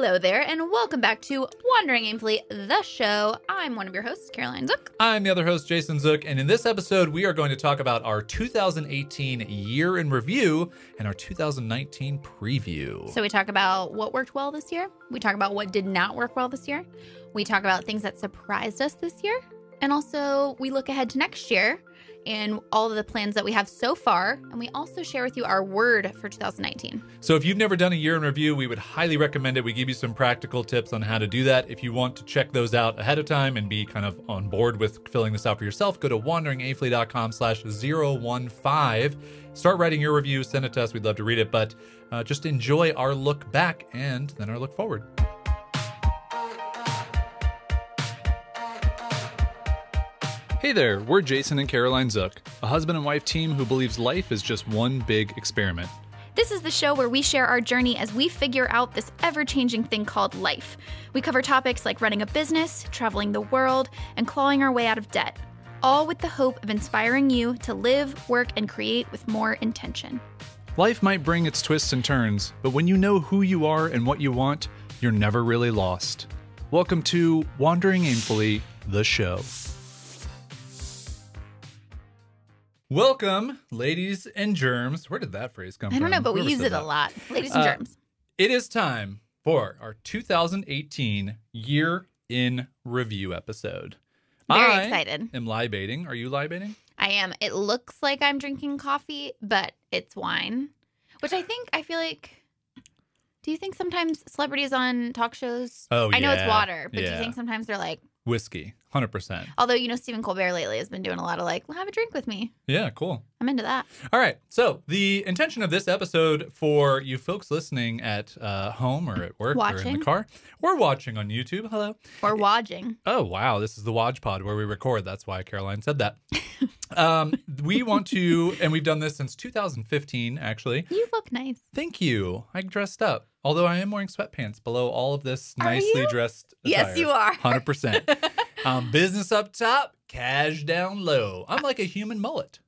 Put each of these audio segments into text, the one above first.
Hello there, and welcome back to Wandering Aimfully, the show. I'm one of your hosts, Caroline Zook. I'm the other host, Jason Zook, and in this episode, we are going to talk about our 2018 year in review and our 2019 preview. So, we talk about what worked well this year, we talk about what did not work well this year, we talk about things that surprised us this year, and also we look ahead to next year and all of the plans that we have so far. And we also share with you our word for 2019. So, if you've never done a year in review, we would highly recommend it. We give you some practical tips on how to do that. If you want to check those out ahead of time and be kind of on board with filling this out for yourself, go to wanderingaimfully.com slash 015. Start writing your review, send it to us. We'd love to read it, but uh, just enjoy our look back and then our look forward. Hey there, we're Jason and Caroline Zook, a husband and wife team who believes life is just one big experiment. This is the show where we share our journey as we figure out this ever changing thing called life. We cover topics like running a business, traveling the world, and clawing our way out of debt, all with the hope of inspiring you to live, work, and create with more intention. Life might bring its twists and turns, but when you know who you are and what you want, you're never really lost. Welcome to Wandering Aimfully, the show. Welcome, ladies and germs. Where did that phrase come from? I don't know, but we use it a lot. Ladies and Uh, germs. It is time for our 2018 year in review episode. Very I excited. Am libating? Are you libating? I am. It looks like I'm drinking coffee, but it's wine, which I think, I feel like. Do you think sometimes celebrities on talk shows? Oh, I know it's water, but do you think sometimes they're like, Whiskey, hundred percent. although you know Stephen Colbert lately has been doing a lot of like, well, have a drink with me. Yeah, cool. I'm into that. All right. So the intention of this episode for you folks listening at uh, home or at work or in the car, we're watching on YouTube. Hello. Or watching. Oh wow, this is the Watch Pod where we record. That's why Caroline said that. um, we want to, and we've done this since 2015, actually. You look nice. Thank you. I dressed up, although I am wearing sweatpants below all of this Are nicely you? dressed. Yes, you are. Hundred percent. Um, business up top, cash down low. I'm like a human mullet.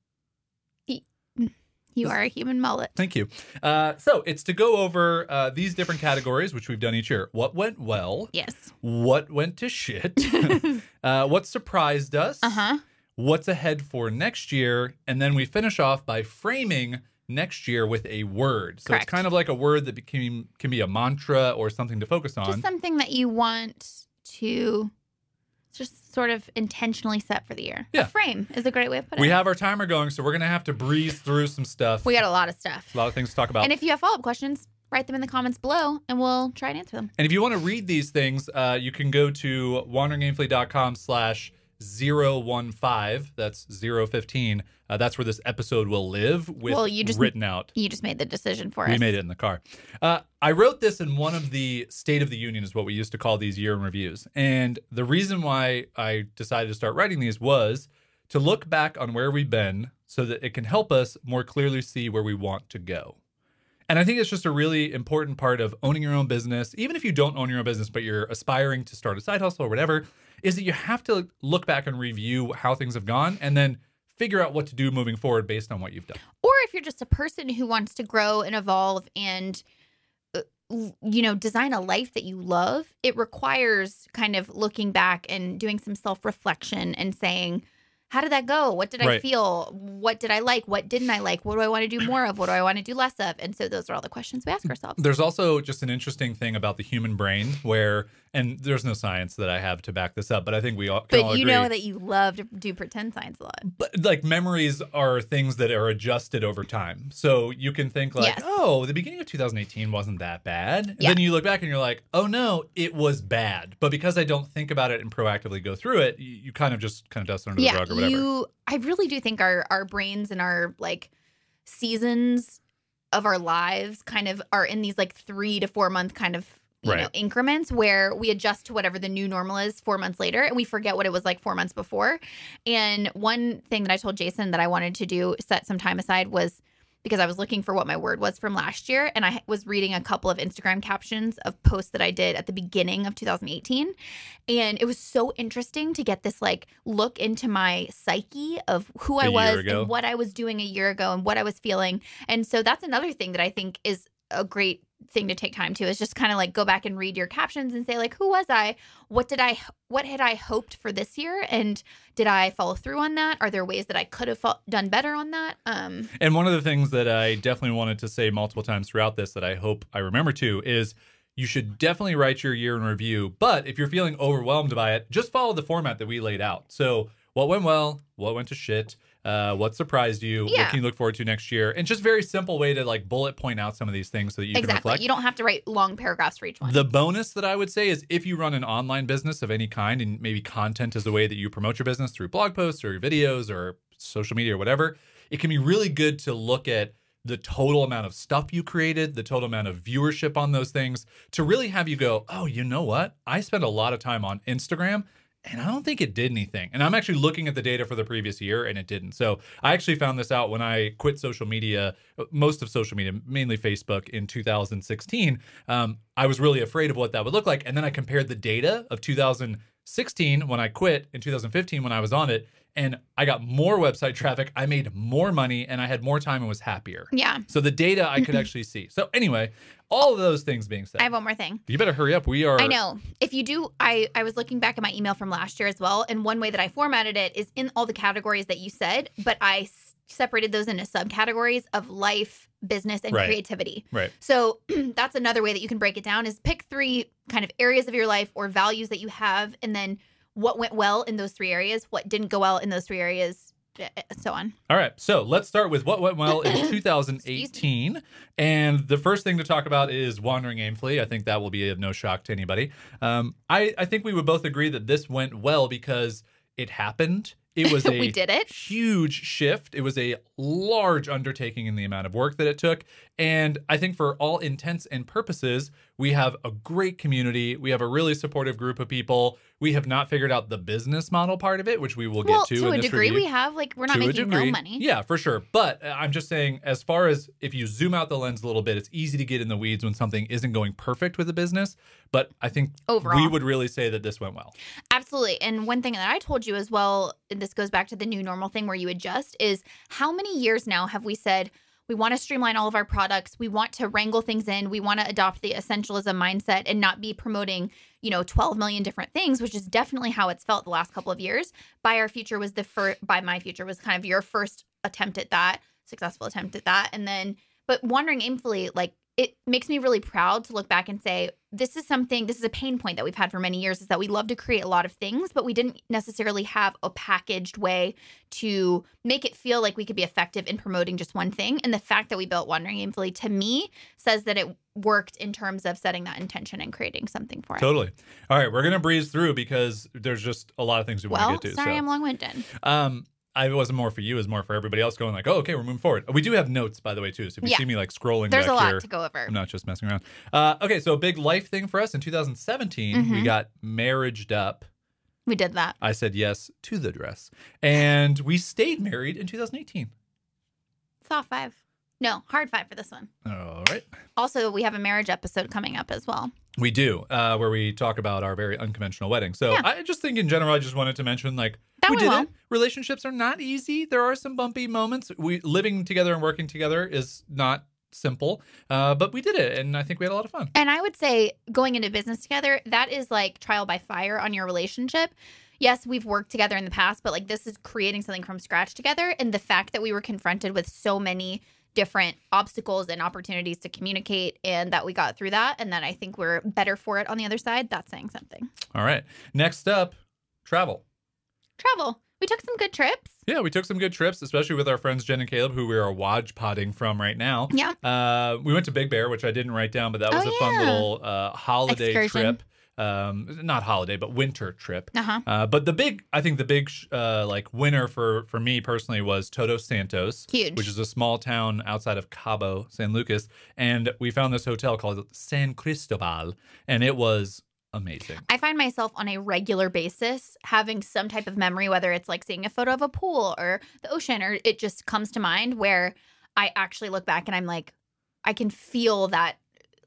You are a human mullet. Thank you. Uh, so it's to go over uh, these different categories, which we've done each year. What went well? Yes. What went to shit? uh, what surprised us? Uh huh. What's ahead for next year? And then we finish off by framing next year with a word. So Correct. it's kind of like a word that became, can be a mantra or something to focus on. Just something that you want to just sort of intentionally set for the year. Yeah. A frame is a great way of putting it. we have our timer going, so we're going to have to breeze through some stuff. we got a lot of stuff. a lot of things to talk about. And if you have follow up questions, write them in the comments below and we'll try and answer them. And if you want to read these things, uh, you can go to wanderingaimfully.com slash 015. That's 015. Uh, that's where this episode will live with Well, you just- written out. You just made the decision for We us. made it in the car. Uh, I wrote this in one of the State of the Union, is what we used to call these year in reviews. And the reason why I decided to start writing these was to look back on where we've been so that it can help us more clearly see where we want to go. And I think it's just a really important part of owning your own business, even if you don't own your own business, but you're aspiring to start a side hustle or whatever, is that you have to look back and review how things have gone and then figure out what to do moving forward based on what you've done. Or if you're just a person who wants to grow and evolve and uh, you know design a life that you love, it requires kind of looking back and doing some self-reflection and saying how did that go? What did I feel? What did I like? What didn't I like? What do I want to do more of? What do I want to do less of? And so those are all the questions we ask ourselves. There's also just an interesting thing about the human brain where, and there's no science that I have to back this up, but I think we all can all But you agree. know that you love to do pretend science a lot. but like memories are things that are adjusted over time. So you can think like, Yes. oh, the beginning of 2018 wasn't that bad. Yeah. Then you look back and you're like, oh no, it was bad. But because I don't think about it and proactively go through it, you, you kind of just kind of dust under the rug or whatever. you. I really do think our our brains and our like seasons of our lives kind of are in these like three to four month kind of you know increments where we adjust to whatever the new normal is four months later and we forget what it was like four months before and one thing that i told jason that i wanted to do set some time aside was because I was looking for what my word was from last year. And I was reading a couple of Instagram captions of posts that I did at the beginning of 2018. And it was so interesting to get this like look into my psyche of who I A was and what I was doing a year ago and what I was feeling. And so that's another thing that I think is a great thing to take time to is just kind of like go back and read your captions and say like who was i what did i what had i hoped for this year and did i follow through on that are there ways that i could have fo- done better on that um And one of the things that I definitely wanted to say multiple times throughout this that I hope I remember too is you should definitely write your year in review. But if you're feeling overwhelmed by it, just follow the format that we laid out. So, what went well? What went to shit? Uh, what surprised you? What Yeah. can you look forward to next year? And just very simple way to like bullet point out some of these things so that you can exactly reflect. you don't have to write long paragraphs for each one The bonus that I would say is if you run an online business of any kind and maybe content is the way that you promote your business through blog posts or videos or social media or whatever, it can be really good to look at the total amount of stuff you created, the total amount of viewership on those things to really have you go, oh, you know what? I spent a lot of time on Instagram and I don't think it did anything. And I'm actually looking at the data for the previous year and it didn't. So I actually found this out when I quit social media, most of social media, mainly Facebook in 2016. Um, I was really afraid of what that would look like. And then I compared the data of 2016 when I quit in 2015 when I was on it. And I got more website traffic. I made more money and I had more time and was happier. yeah So the data I could actually see. So anyway, all of those things being said, i have one more thing you better hurry up. We are I know. If you do, I I was looking back at my email from last year as well, and one way that I formatted it is in all the categories that you said, but I s- separated those into subcategories of life, business, and Right. creativity. right. So that's another way that you can break it down is pick three kind of areas of your life or values that you have, and then what went well in those three areas, what didn't go well in those three areas, so on. All right, so let's start with what went well in 2018. And the first thing to talk about is Wandering Aimfully. I think that will be of no shock to anybody. Um, I, I think we would both agree that this went well because it happened. It was a we did it. huge shift. It was a large undertaking in the amount of work that it took. And I think for all intents and purposes, we have a great community. We have a really supportive group of people. We have not figured out the business model part of it, which we will get well, to, to in a degree, review we have like we're not to making no money. Yeah, for sure. But I'm just saying, as far as if you zoom out the lens a little bit, it's easy to get in the weeds when something isn't going perfect with a business. But I think Overall. we would really say that this went well. Absolutely. And one thing that I told you as well, and this goes back to the new normal thing where you adjust, is how many years now have we said we want to streamline all of our products, we want to wrangle things in, we want to adopt the essentialism mindset and not be promoting, you know, 12 million different things, which is definitely how it's felt the last couple of years. Buy Our Future was the first, Buy My Future was kind of your first attempt at that, successful attempt at that. And then, but Wandering Aimfully, like, it makes me really proud to look back and say this is something this is a pain point that we've had for many years is that we love to create a lot of things but we didn't necessarily have a packaged way to make it feel like we could be effective in promoting just one thing and the fact that we built wandering aimfully to me says that it worked in terms of setting that intention and creating something for it Totally. All right, we're gonna breeze through because there's just a lot of things we well want to get to. sorry so. i'm long-winded Um, I it wasn't more for you, it was more for everybody else going like, oh, okay, we're moving forward. We do have notes, by the way, too. So if you Yeah. see me like scrolling there's back a lot here, to go over I'm not just messing around. Uh, okay, so a big life thing for us in 2017, we Mhm. got marriaged up. we did that I said yes to the dress, and we stayed married in 2018. soft five no hard five for this one All right. also we have a marriage episode coming up as well We do, uh, where we talk about our very unconventional wedding. So Yeah. I just think in general, I just wanted to mention like That we did well. it. Relationships are not easy. There are some bumpy moments. We living together and working together is not simple, uh, but we did it, and I think we had a lot of fun. And I would say going into business together, that is like trial by fire on your relationship. Yes, we've worked together in the past, but like this is creating something from scratch together. And the fact that we were confronted with so many different obstacles and opportunities to communicate and that we got through that and that I think we're better for it on the other side, that's saying something. All right. Next up, travel. Travel. We took some good trips. Yeah, we took some good trips, especially with our friends Jen and Caleb, who we are watch podding from right now. Yeah. Uh, we went to Big Bear, which I didn't write down, but that was Oh, a fun little uh, holiday Excursion. trip. Um, not holiday, but winter trip. Uh-huh. Uh, but the big, I think the big uh, like winner for for me personally was Todos Santos, Huge. which is a small town outside of Cabo San Lucas, and we found this hotel called San Cristobal, and it was amazing. I find myself on a regular basis having some type of memory, whether it's like seeing a photo of a pool or the ocean, or it just comes to mind where I actually look back and I'm like, I can feel that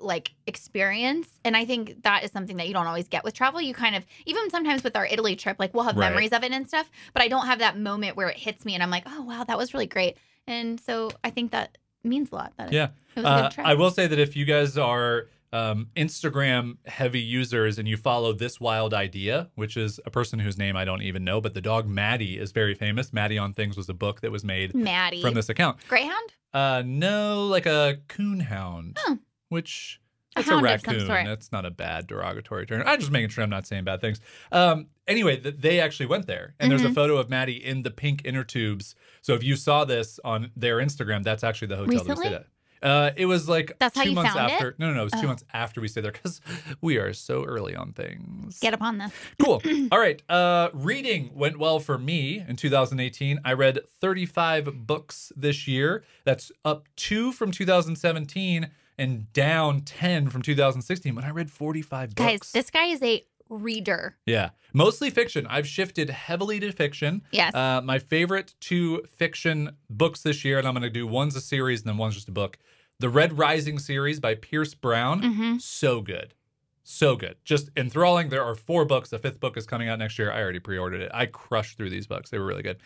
like experience. And I think that is something that you don't always get with travel. You kind of, even sometimes with our Italy trip, like we'll have Right. memories of it and stuff, but I don't have that moment where it hits me and I'm like, oh, wow, that was really great. And so I think that means a lot. That Yeah. it was a Uh. I will say that if you guys are um, Instagram heavy users and you follow this wild idea, which is a person whose name I don't even know, but the dog Maddie is very famous. Maddie on Things was a book that was made Maddie. from this account. Greyhound? Uh, no, like a coonhound, Oh. Which it's a, raccoon. That's not a bad derogatory term. I'm just making sure I'm not saying bad things. Um, anyway, th- they actually went there, and there's a Mhm. photo of Maddie in the pink inner tubes. So if you saw this on their Instagram, that's actually the hotel that we Recently? stayed at. Uh, it was like That's how two you months found it? after. No, no, no. It was two months after we stayed there because we are so early on things. Get upon this. Cool. All right. Uh, reading went well for me in 2018. I read 35 books this year. That's up two from 2017 and down 10 from 2016. when I read 45 books. Guys, this guy is a reader. yeah, mostly fiction. I've shifted heavily to fiction. Yes. Uh, my favorite two fiction books this year, and I'm going to do one's a series and then one's just a book. The Red Rising series by Pierce Brown. hmm So good. So good. Just enthralling. There are four books. The fifth book is coming out next year. I already pre ordered it. I crushed through these books. They were really good.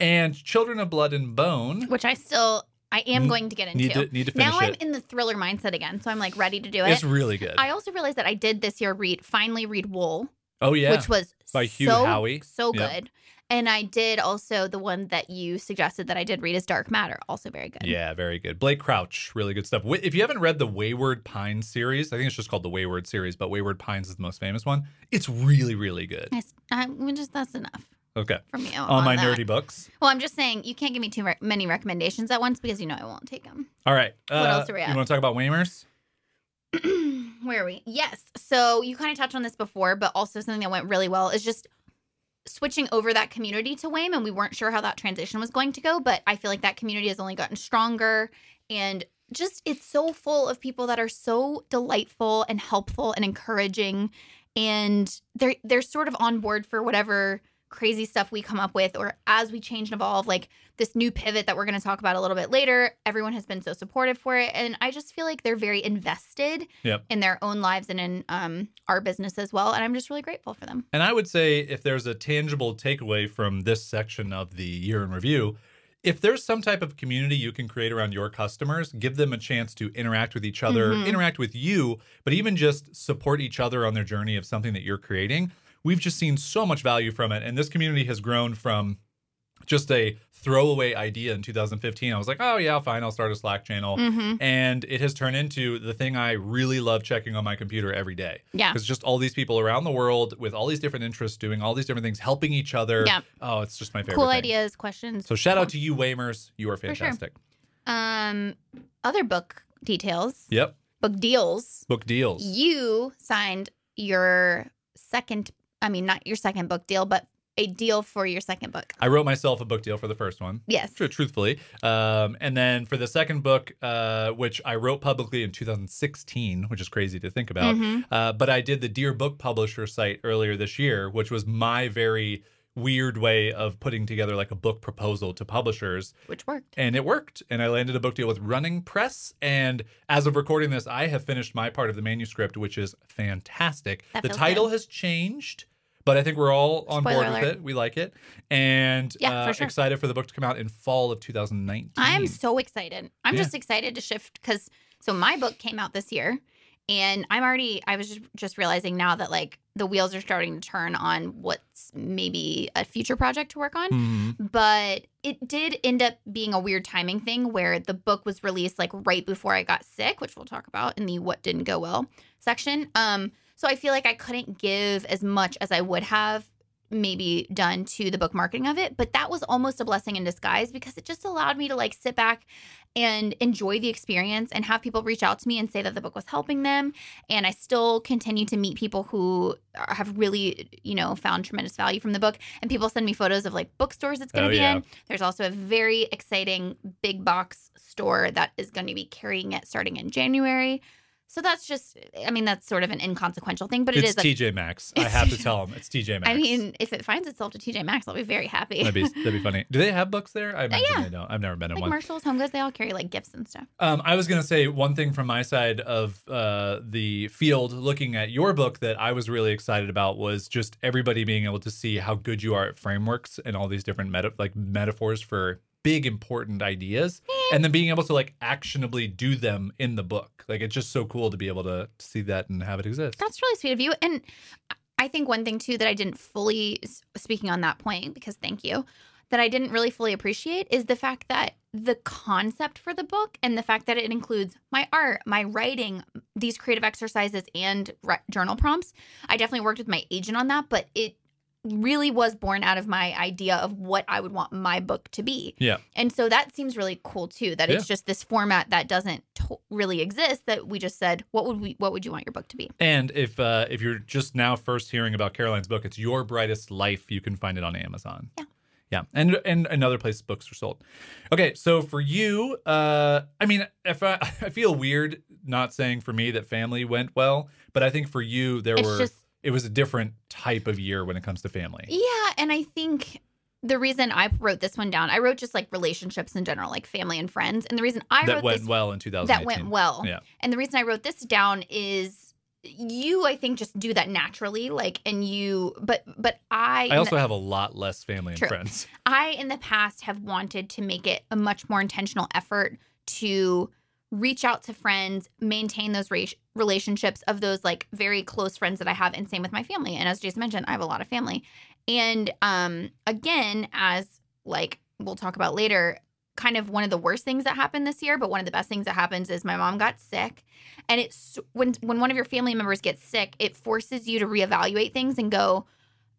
And Children of Blood and Bone. Which I still, I am going to get into. Need to, need to finish now I'm it. in the thriller mindset again, so I'm like ready to do it. It's really good. I also realized that I did this year read finally read Wool, oh, yeah. which was By Hugh so, Howey. so Yep. good. And I did also the one that you suggested that I did read is Dark Matter, also very good. Yeah, very good. Blake Crouch, really good stuff. If you haven't read the Wayward Pines series, I think it's just called the Wayward series, but Wayward Pines is the most famous one. It's really, really good. Nice. I, just that's enough Okay. from you. On my that. nerdy books. Well, I'm just saying you can't give me too re- many recommendations at once because you know I won't take them. All right. What uh, else are we at? You want to talk about Waymers? Where are we? Yes. So you kind of touched on this before, but also something that went really well is just switching over that community to WAIM, and we weren't sure how that transition was going to go, but I feel like that community has only gotten stronger and just it's so full of people that are so delightful and helpful and encouraging and they're they're sort of on board for whatever crazy stuff we come up with or as we change and evolve like this new pivot that we're going to talk about a little bit later everyone has been so supportive for it and i just feel like they're very invested Yep. in their own lives and in um, our business as well and i'm just really grateful for them And I would say if there's a tangible takeaway from this section of the year in review, if there's some type of community you can create around your customers, give them a chance to interact with each other, Mhm. interact with you, but even just support each other on their journey of something that you're creating. We've just seen so much value from it. And this community has grown from just a throwaway idea in 2015. I was like, oh, yeah, fine, I'll start a Slack channel. mm-hmm. And it has turned into the thing I really love checking on my computer every day yeah because just all these people around the world with all these different interests doing all these different things helping each other Yeah. oh it's just my favorite cool thing. ideas questions so shout out to you waymers you are fantastic. sure. fantastic um other book details yep book deals book deals you signed your second i mean not your second book deal but a deal for your second book. I wrote myself a book deal for the first one. Yes. Tr- truthfully. Um, and then for the second book uh, which i wrote publicly in 2016 which is crazy to think about Mhm. uh, but i did the dear book publisher site earlier this year which was my very weird way of putting together like a book proposal to publishers. Which worked. And it worked. And i landed a book deal with running press. And as of recording this i have finished my part of the manuscript which is fantastic. That the title good. has changed but i think we're all on Spoiler board alert. with it we like it and Yeah, uh, for sure. excited for the book to come out in fall of 2019 I'm so excited. I'm Yeah. just excited to shift because so my book came out this year, and I'm already. I was just, just realizing now that like the wheels are starting to turn on what's maybe a future project to work on. Mhm. But it did end up being a weird timing thing where the book was released like right before I got sick, which we'll talk about in the what didn't go well section. Um, so I feel like I couldn't give as much as I would have maybe done to the book marketing of it, but that was almost a blessing in disguise because it just allowed me to like sit back and enjoy the experience and have people reach out to me and say that the book was helping them and I still continue to meet people who have really, you know, found tremendous value from the book and people send me photos of like bookstores it's going to Oh, be yeah. in. There's also a very exciting big box store that is going to be carrying it starting in January. So that's just, I mean, that's sort of an inconsequential thing, but it it's is. a- TJ Maxx. I have to tell them it's TJ Maxx. I mean, if it finds itself to TJ Maxx, I'll be very happy. that'd be that'd be funny. Do they have books there? I imagine yeah. they don't. I've never been in like one. Marshalls, Home Goods, they all carry like gifts and stuff. Um, I was going to say one thing from my side of uh, the field looking at your book that I was really excited about was just everybody being able to see how good you are at frameworks and all these different meta- like metaphors for big important ideas and then being able to like actionably do them in the book. Like it's just so cool to be able to see that and have it exist. That's really sweet of you. And I think one thing too that I didn't fully speaking on that point because thank you that I didn't really fully appreciate is the fact that the concept for the book and the fact that it includes my art, my writing, these creative exercises and re- journal prompts. I definitely worked with my agent on that, but it really was born out of my idea of what I would want my book to be. Yeah. And so that seems really cool too that it's just this format that doesn't to- really exist that we just said what would we what would you want your book to be? And if uh, if you're just now first hearing about Caroline's book, it's Your Brightest Life. You can find it on Amazon. Yeah. Yeah, and and another place books are sold. Okay, so for you, uh, I mean, if I, I feel weird not saying for me that family went well, but I think for you there It's were just it was a different type of year when it comes to family. Yeah, and I think the reason I wrote this one down, I wrote just like relationships in general, like family and friends. And the reason I that wrote went this well in 2018. that went well. Yeah. And the reason I wrote this down is you I think just do that naturally like and you but but I I also have a lot less family and True. friends. I in the past have wanted to make it a much more intentional effort to reach out to friends, maintain those relationships of those like very close friends that I have, and same with my family. And as Jason mentioned, I have a lot of family. And um, again, as like we'll talk about later, kind of one of the worst things that happened this year, but one of the best things that happens is my mom got sick, and it's when when one of your family members gets sick, it forces you to reevaluate things and go,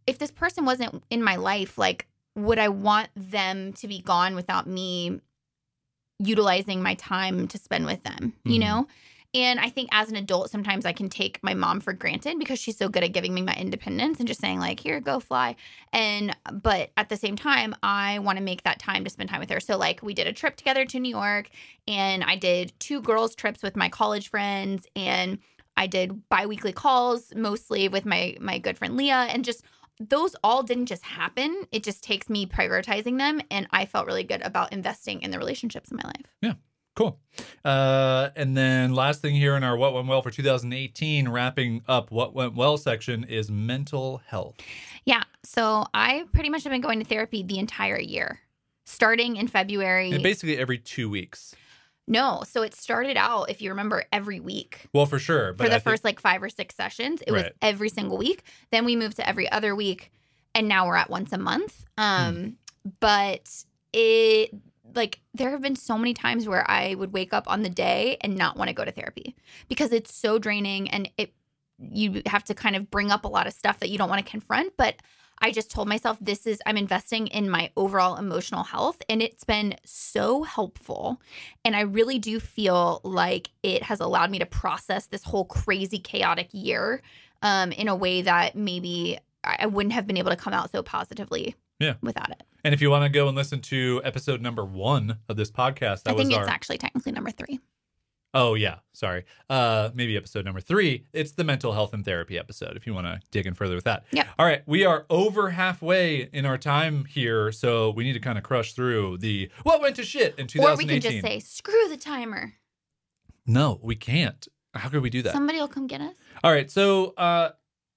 if this person wasn't in my life, like would I want them to be gone without me utilizing my time to spend with them, you Mhm. know? And I think as an adult, sometimes I can take my mom for granted because she's so good at giving me my independence and just saying, like, here, go fly. And, but at the same time, I want to make that time to spend time with her. So, like, we did a trip together to New York and I did two girls' trips with my college friends and I did biweekly calls mostly with my my good friend Leah and just those all didn't just happen. It just takes me prioritizing them and I felt really good about investing in the relationships in my life. Yeah. Cool. Uh, and then last thing here in our What Went Well for 2018, wrapping up What Went Well section is mental health. Yeah. So I pretty much have been going to therapy the entire year. Starting in February. And basically every two weeks. No, so it started out, if you remember, every week. Well, for sure. But For the I think- first like five or six sessions. It was every single week. Then we moved to every other week and now we're at once a month. Um Hmm. but it like there have been so many times where I would wake up on the day and not want to go to therapy because it's so draining and it you have to kind of bring up a lot of stuff that you don't want to confront, but I just told myself this is I'm investing in my overall emotional health and it's been so helpful. And I really do feel like it has allowed me to process this whole crazy chaotic year um, in a way that maybe I wouldn't have been able to come out so positively Yeah. without it. And if you want to go and listen to episode number one of this podcast, that I think was it's our. actually technically number three. Oh yeah, sorry. Uh, maybe episode number three. It's the mental health and therapy episode. If you want to dig in further with that. Yeah. All right, we are over halfway in our time here, so we need to kind of crush through the what went to shit in 2018. Or we can just say, screw the timer. no, we can't. How could we do that? Somebody will come get us. All right, so uh,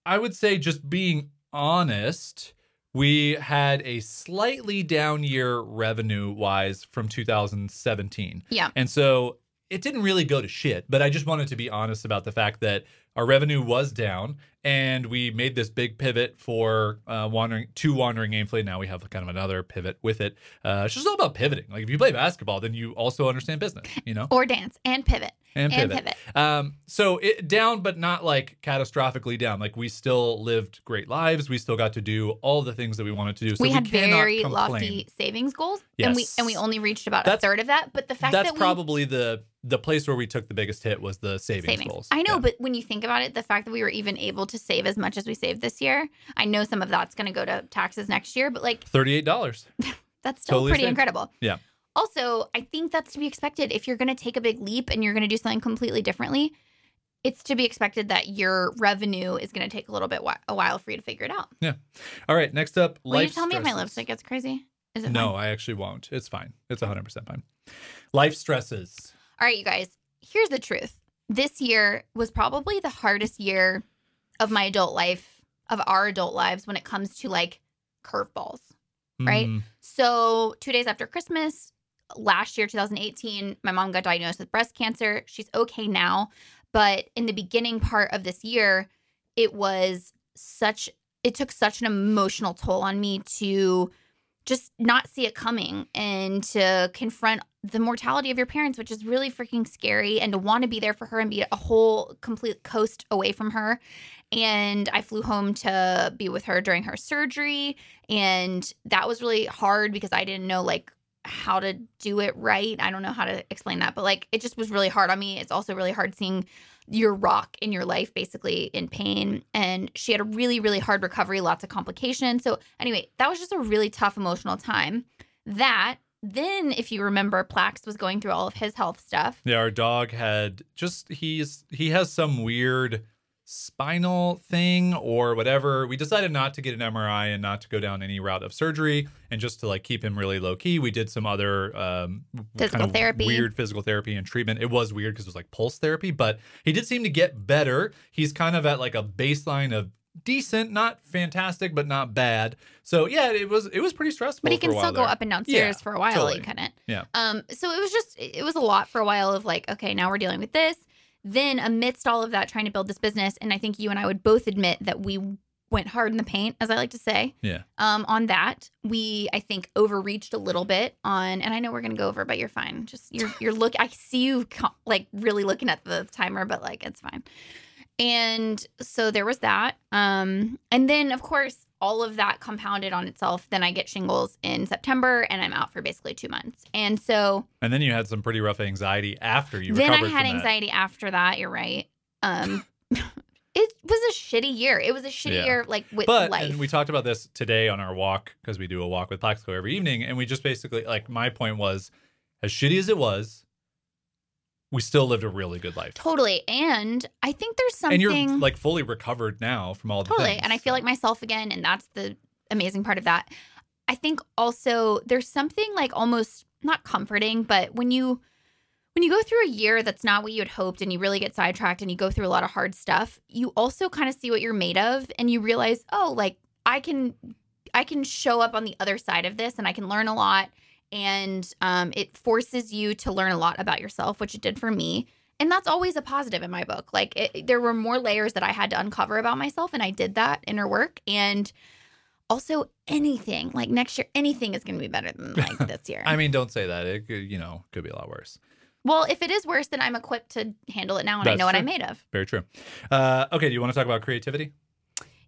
I would say just being honest, we had a slightly down year revenue wise from 2017. Yeah. And so it didn't really go to shit, but I just wanted to be honest about the fact that our revenue was down and we made this big pivot for uh, wandering to wandering aimfully. Now we have kind of another pivot with it. Uh, it's just all about pivoting. Like if you play basketball, then you also understand business, you know, Or dance and pivot. And And pivot. pivot. Um, so it down, but not like catastrophically down. Like we still lived great lives. We still got to do all the things that we wanted to do. So we we, had very complain. lofty savings goals, and we and we only reached about That's- a third of that. But the fact That's that we probably the the place where we took the biggest hit was the savings, savings, goals. I know, Yeah. but when you think about it, the fact that we were even able to save as much as we saved this year, I know some of that's going to go to taxes next year, but like thirty-eight dollars. that's still Totally pretty saved. incredible. Yeah. Also, I think that's to be expected if you're going to take a big leap and you're going to do something completely differently. It's to be expected that your revenue is going to take a little bit a while for you to figure it out. Yeah. All right, next up, Will you life tell me if my stresses. lipstick gets crazy? Is it No, fine? I actually won't. It's fine. It's hundred percent fine. Life stresses. All right, you guys, here's the truth. This year was probably the hardest year of my adult life, of our adult lives when it comes to like curveballs. right? Mhm. So, two days after Christmas, last year, 2018, my mom got diagnosed with breast cancer. She's okay now. But in the beginning part of this year, it was such, it took such an emotional toll on me to just not see it coming and to confront the mortality of your parents, which is really freaking scary, and to want to be there for her and be a whole complete coast away from her. And I flew home to be with her during her surgery. And that was really hard because I didn't know like how to do it right. I don't know how to explain that, but like it just was really hard on me. It's also really hard seeing your rock in your life basically in pain. And she had a really, really hard recovery, lots of complications. So, anyway, that was just a really tough emotional time. That then, if you remember, Plax was going through all of his health stuff. Yeah, our dog had just he's he has some weird spinal thing or whatever. We decided not to get an MRI and not to go down any route of surgery and just to like keep him really low key. We did some other um Physical kind of therapy. weird physical therapy and treatment. It was weird because it was like pulse therapy, but he did seem to get better. He's kind of at like a baseline of decent, not fantastic, but not bad. So yeah, it was it was pretty stressful. But he can still go up and down stairs Yeah, for a while. totally. He couldn't. Yeah. Um. So it was just it was a lot for a while of like, okay, now we're dealing with this. Then amidst all of that, trying to build this business, and I think you and I would both admit that we went hard in the paint, as I like to say. Yeah. Um. On that, we I think overreached a little bit on, and I know we're gonna go over, but you're fine. Just you're you're look. I see you like really looking at the timer, but like it's fine. And so there was that. Um, and then of course all of that compounded on itself. Then I get shingles in September and I'm out for basically two months. And so And then you had some pretty rough anxiety after you then I had anxiety after that. You're right. Um, it was a shitty year. It was a shitty Yeah. year, like with But life. and we talked about this today on our walk because we do a walk with Plaxico every evening, and we just basically like my point was, as shitty as it was, we still lived a really good life. totally. And I think there's something And you're like fully recovered now from all the totally things, and i feel so. like myself again and that's the amazing part of that i think also there's something like almost not comforting but when you when you go through a year that's not what you had hoped and you really get sidetracked and you go through a lot of hard stuff you also kind of see what you're made of and you realize oh like i can i can show up on the other side of this and i can learn a lot and um, it forces you to learn a lot about yourself which it did for me and that's always a positive in my book like it, there were more layers that i had to uncover about myself and i did that inner work and also anything like next year anything is going to be better than like this year I mean, don't say that. It could, you know could be a lot worse. well if it is worse then i'm equipped to handle it now and i That's know what i'm made of Very true. Uh, okay, do you want to talk about creativity?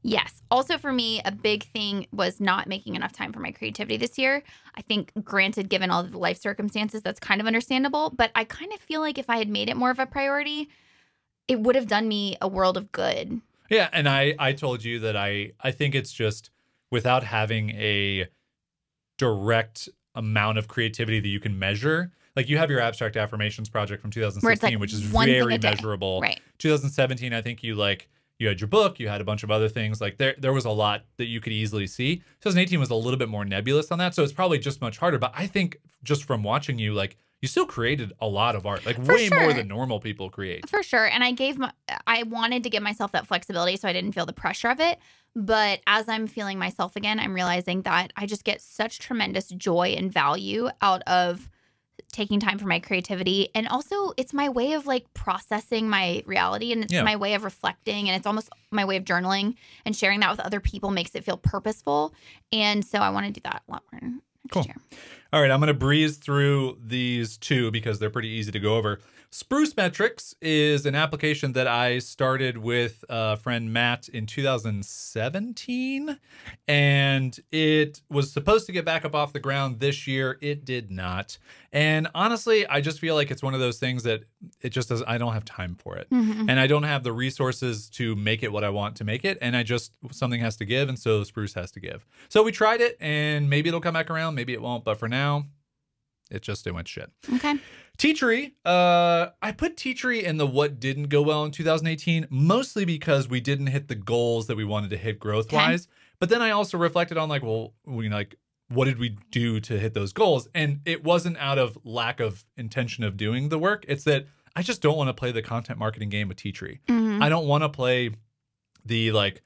Yes. Also, for me, a big thing was not making enough time for my creativity this year. I think, granted, given all the life circumstances, that's kind of understandable. But I kind of feel like if I had made it more of a priority, it would have done me a world of good. Yeah, and I I told you that I I think it's just without having a direct amount of creativity that you can measure. Like you have your abstract affirmations project from 2016, like which is very measurable. Right. 2017, I think you like you had your book, you had a bunch of other things. Like there there was a lot that you could easily see. 2018 was a little bit more nebulous on that, so it's probably just much harder. But I think just from watching you, like you still created a lot of art, like For way more than normal people create. For sure. And I gave my, I wanted to give myself that flexibility so I didn't feel the pressure of it. But as I'm feeling myself again, I'm realizing that I just get such tremendous joy and value out of taking time for my creativity. And also, it's my way of like processing my reality and it's Yeah. my way of reflecting and it's almost my way of journaling and sharing that with other people makes it feel purposeful. And so I want to do that a lot more next Cool. year. All right, I'm going to breeze through these two because they're pretty easy to go over. Spruce Metrics is an application that I started with a friend Matt in 2017, and it was supposed to get back up off the ground this year. It did not. And honestly, I just feel like it's one of those things that it just does. I don't have time for it Mhm. and I don't have the resources to make it what I want to make it. And I just something has to give, and so Spruce has to give. So we tried it, and maybe it'll come back around, maybe it won't. But for now, it just it went shit. Okay. Teachery, uh, I put Teachery in the what didn't go well in 2018, mostly because we didn't hit the goals that we wanted to hit growth wise. But then I also reflected on like, well, we like, what did we do to hit those goals? And it wasn't out of lack of intention of doing the work. It's that I just don't want to play the content marketing game with Teachery. Mhm. I don't want to play the like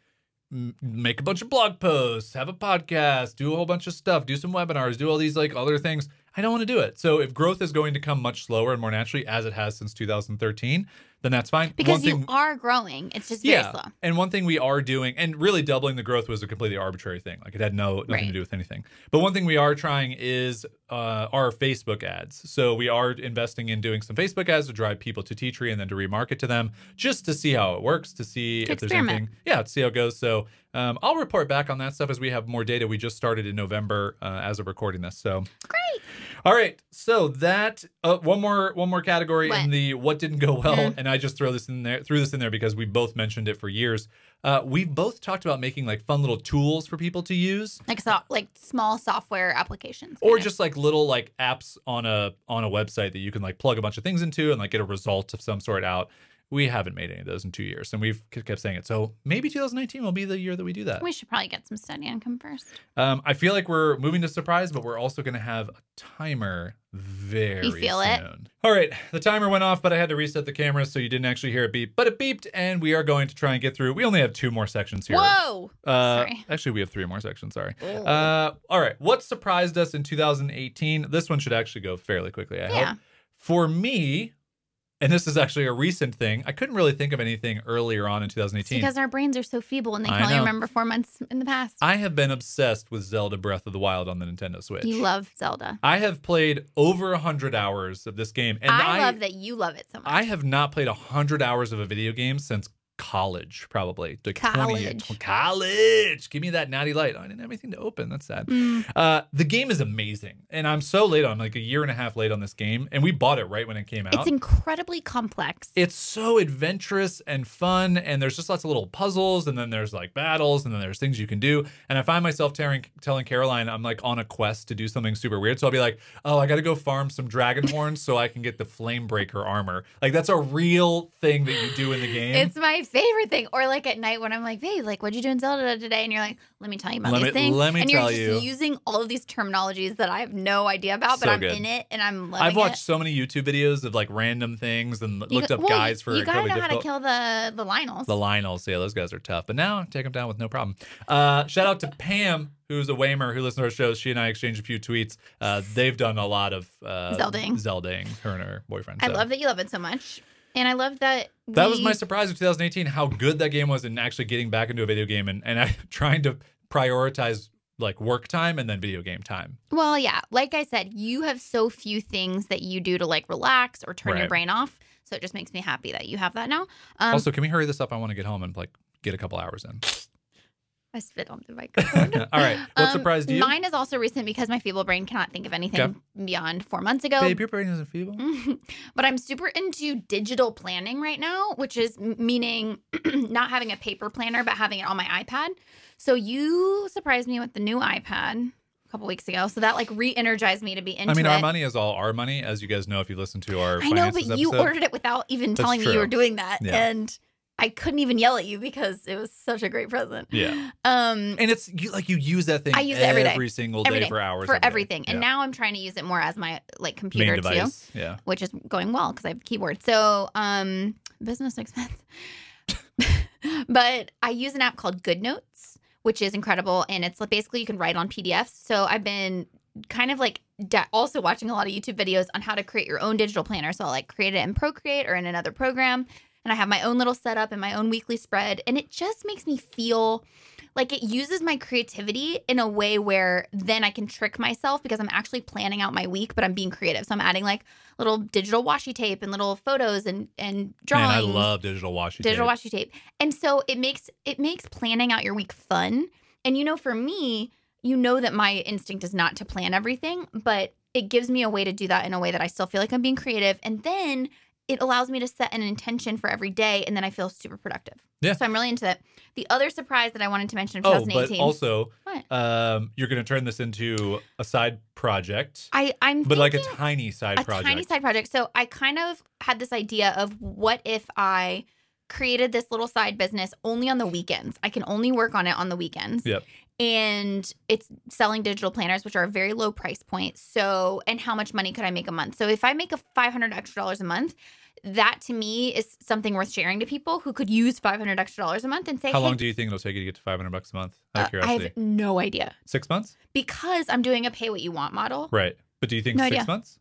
make a bunch of blog posts, have a podcast, do a whole bunch of stuff, do some webinars, do all these like other things. I don't want to do it. So if growth is going to come much slower and more naturally, as it has since 2013, then that's fine. Because One thing, you are growing. It's just very yeah, slow. and one thing we are doing, and really doubling the growth was a completely arbitrary thing. Like it had no nothing Right. to do with anything. But one thing we are trying is uh, our Facebook ads. So we are investing in doing some Facebook ads to drive people to Teachery and then to remarket to them, just to see how it works, to see To if there's experiment. anything. Yeah, to see how it goes. So um, I'll report back on that stuff as we have more data. We just started in November uh, as of recording this. So Great. All right, so that uh, one more one more category in the what didn't go well, Mhm. and I just throw this in there threw this in there because we both mentioned it for years. Uh, we've both talked about making like fun little tools for people to use, Like so, like small software applications. or of. just like little like apps on a on a website that you can like plug a bunch of things into and like get a result of some sort out. We haven't made any of those in two years, and we've kept saying it. So maybe 2019 will be the year that we do that. we should probably get some steady income first. Um, I feel like we're moving to surprise, but we're also going to have a timer very You feel it? All right, the timer went off, but I had to reset the camera, so you didn't actually hear it beep. But it beeped, and we are going to try and get through. We only have two more sections here. Whoa. Uh, Sorry. Actually, we have three more sections. Sorry. Uh, all right. What surprised us in 2018? This one should actually go fairly quickly. I Yeah. hope. For me, and this is actually a recent thing. I couldn't really think of anything earlier on in It's 2018. because our brains are so feeble and they I can only know. remember four months in the past. I have been obsessed with Zelda Breath of the Wild on the Nintendo Switch. you love Zelda. I have played over 100 hours of this game. And I, I, love that you love it so much. I have not played 100 hours of a video game since college, probably. Like 20 College. college. Give me that natty light. Oh, I didn't have anything to open. That's sad. Mm. Uh, the game is amazing. And I'm so late on, like a year and a half late on this game. And we bought it right when it came out. It's incredibly complex. it's so adventurous and fun and there's just lots of little puzzles and then there's like battles and then there's things you can do and i find myself telling, telling caroline i'm like on a quest to do something super weird so i'll be like oh i gotta go farm some dragon horns so i can get the flame breaker armor like that's a real thing that you do in the game It's my favorite thing. Or like at night when I'm like, babe, like what'd you do in Zelda today? And you're like, let me tell you about Let these me- things. let me and tell you're just you. using all of these terminologies that I have no idea about, but So I'm good. in it and I'm loving i've watched it. so many youtube videos of like random things and You looked go- up well, guides for you gotta know how to kill the the Lynels. The Lynels, yeah, those guys are tough. But now take them down with no problem. Uh, shout out to Pam, who's a Waymer who listens to our shows. She and I exchanged a few tweets. Uh, they've done a lot of uh, Zelding. Zelding, her and her boyfriend. I so. love that you love it so much. And I love that That was my surprise of 2018, how good that game was in actually getting back into a video game and, and I trying to prioritize like work time and then video game time. Well, yeah. Like I said, you have so few things that you do to like relax or turn your brain off. So it just makes me happy that you have that now. Um, also, can we hurry this up? I want to get home and like get a couple hours in. I spit on the microphone. All right. What Um, surprised you? Mine is also recent because my feeble brain cannot think of anything Okay. beyond four months ago. Babe, your brain isn't feeble. but I'm super into digital planning right now, which is meaning not having a paper planner, but having it on my iPad. So you surprised me with the new iPad a couple weeks ago. So that like re-energized me to be into I mean, it. our money is all our money, as you guys know if you listen to our I know, but finances you episode. ordered it without even That's telling me you were doing that, Yeah. and I couldn't even yell at you because it was such a great present. Yeah. Um, And it's you, like you use that thing I use it every day. single Every day day. for hours. for every everything, and now I'm trying to use it more as my like computer too. Yeah. which is going well because I have a keyboard. So, um, business expense. but I use an app called GoodNotes, which is incredible, and it's basically you can write on PDFs. So I've been kind of like da- also watching a lot of YouTube videos on how to create your own digital planner. So I'll like create it in Procreate or in another program, and I have my own little setup and my own weekly spread, and it just makes me feel like it uses my creativity in a way where then I can trick myself because I'm actually planning out my week, but I'm being creative. So I'm adding like little digital washi tape and little photos and and drawings. Man, I love digital washi digital tape. washi tape. And so it makes it makes planning out your week fun. And you know, for me, you know that my instinct is not to plan everything, but it gives me a way to do that in a way that I still feel like I'm being creative. And then it allows me to set an intention for every day, and then I feel super productive. Yeah. So I'm really into that. The other surprise that I wanted to mention in Oh, 2018. but also, um, you're going to turn this into a side project, I, I'm but like a tiny side a project. tiny side project. So I kind of had this idea of what if I created this little side business only on the weekends. I can only work on it on the weekends. Yep. And it's selling digital planners, which are a very low price point. So, and how much money could I make a month? So, if I make a five hundred extra dollars a month, that to me is something worth sharing to people who could use 500 extra dollars a month and say, How hey, long do you think it'll take you to get to 500 bucks a month? Uh, I have no idea Six months? because I'm doing a pay what you want model. Right. But do you think No six idea. months?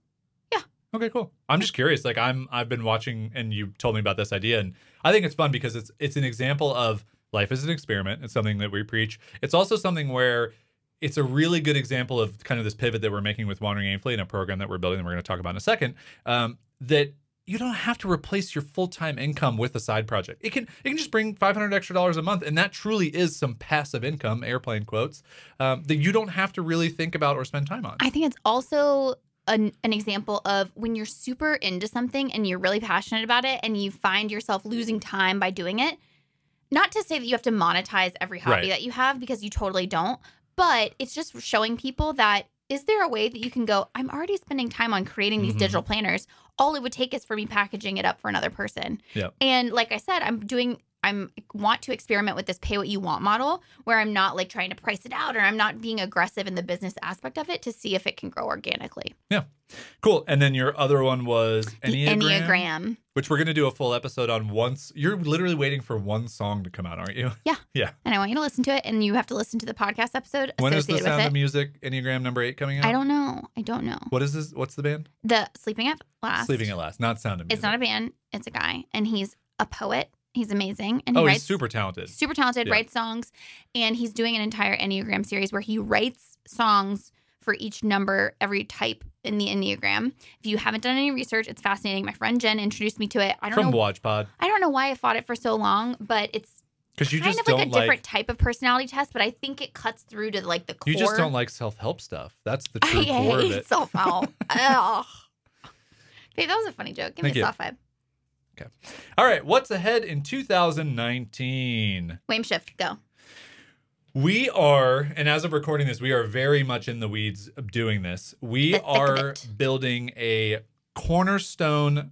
Yeah. Okay, cool. I'm just curious. Like I'm I've been watching and you told me about this idea and I think it's fun because it's it's an example of life is an experiment. It's something that we preach. It's also something where it's a really good example of kind of this pivot that we're making with Wandering Aimfully and a program that we're building that we're going to talk about in a second. Um, that you don't have to replace your full-time income with a side project. It can it can just bring 500 extra dollars a month and that truly is some passive income, airplane quotes, um, that you don't have to really think about or spend time on. I think it's also an, an example of when you're super into something and you're really passionate about it and you find yourself losing time by doing it. Not to say that you have to monetize every hobby Right. that you have because you totally don't, but it's just showing people that is there a way that you can go, I'm already spending time on creating these Mhm. digital planners. All it would take is for me packaging it up for another person. Yep. And like I said, I'm doing I'm want to experiment with this pay what you want model where I'm not like trying to price it out or I'm not being aggressive in the business aspect of it to see if it can grow organically. Yeah. Cool. And then your other one was The Enneagram, Enneagram. which we're going to do a full episode on once. You're literally waiting for one song to come out, aren't you? Yeah. Yeah. And I want you to listen to it and you have to listen to the podcast episode When is the Sound of. Music Enneagram number eight coming out? I don't know. I don't know. What is this? What's the band? The Sleeping at Last. Sleeping at Last, not Sound of Music. It's not a band, it's a guy. And he's a poet. He's amazing. And he oh, writes he's super talented. super talented, Yeah. writes songs, and he's doing an entire Enneagram series where he writes songs for each number, every type in the Enneagram. If you haven't done any research, it's fascinating. My friend Jen introduced me to it. I don't From know. WatchPod. I don't know why I fought it for so long, but it's Because you kind just of like a different like. type of personality test. But I think it cuts through to like the core. You just don't like self help stuff. That's the I true core of hate it. self help. Babe, that was a funny joke. Give Thank me a soft five. All right, what's ahead in 2019? WAIM shift, go. We are, and as of recording this, we are very much in the weeds of doing this. We The thick of are building a cornerstone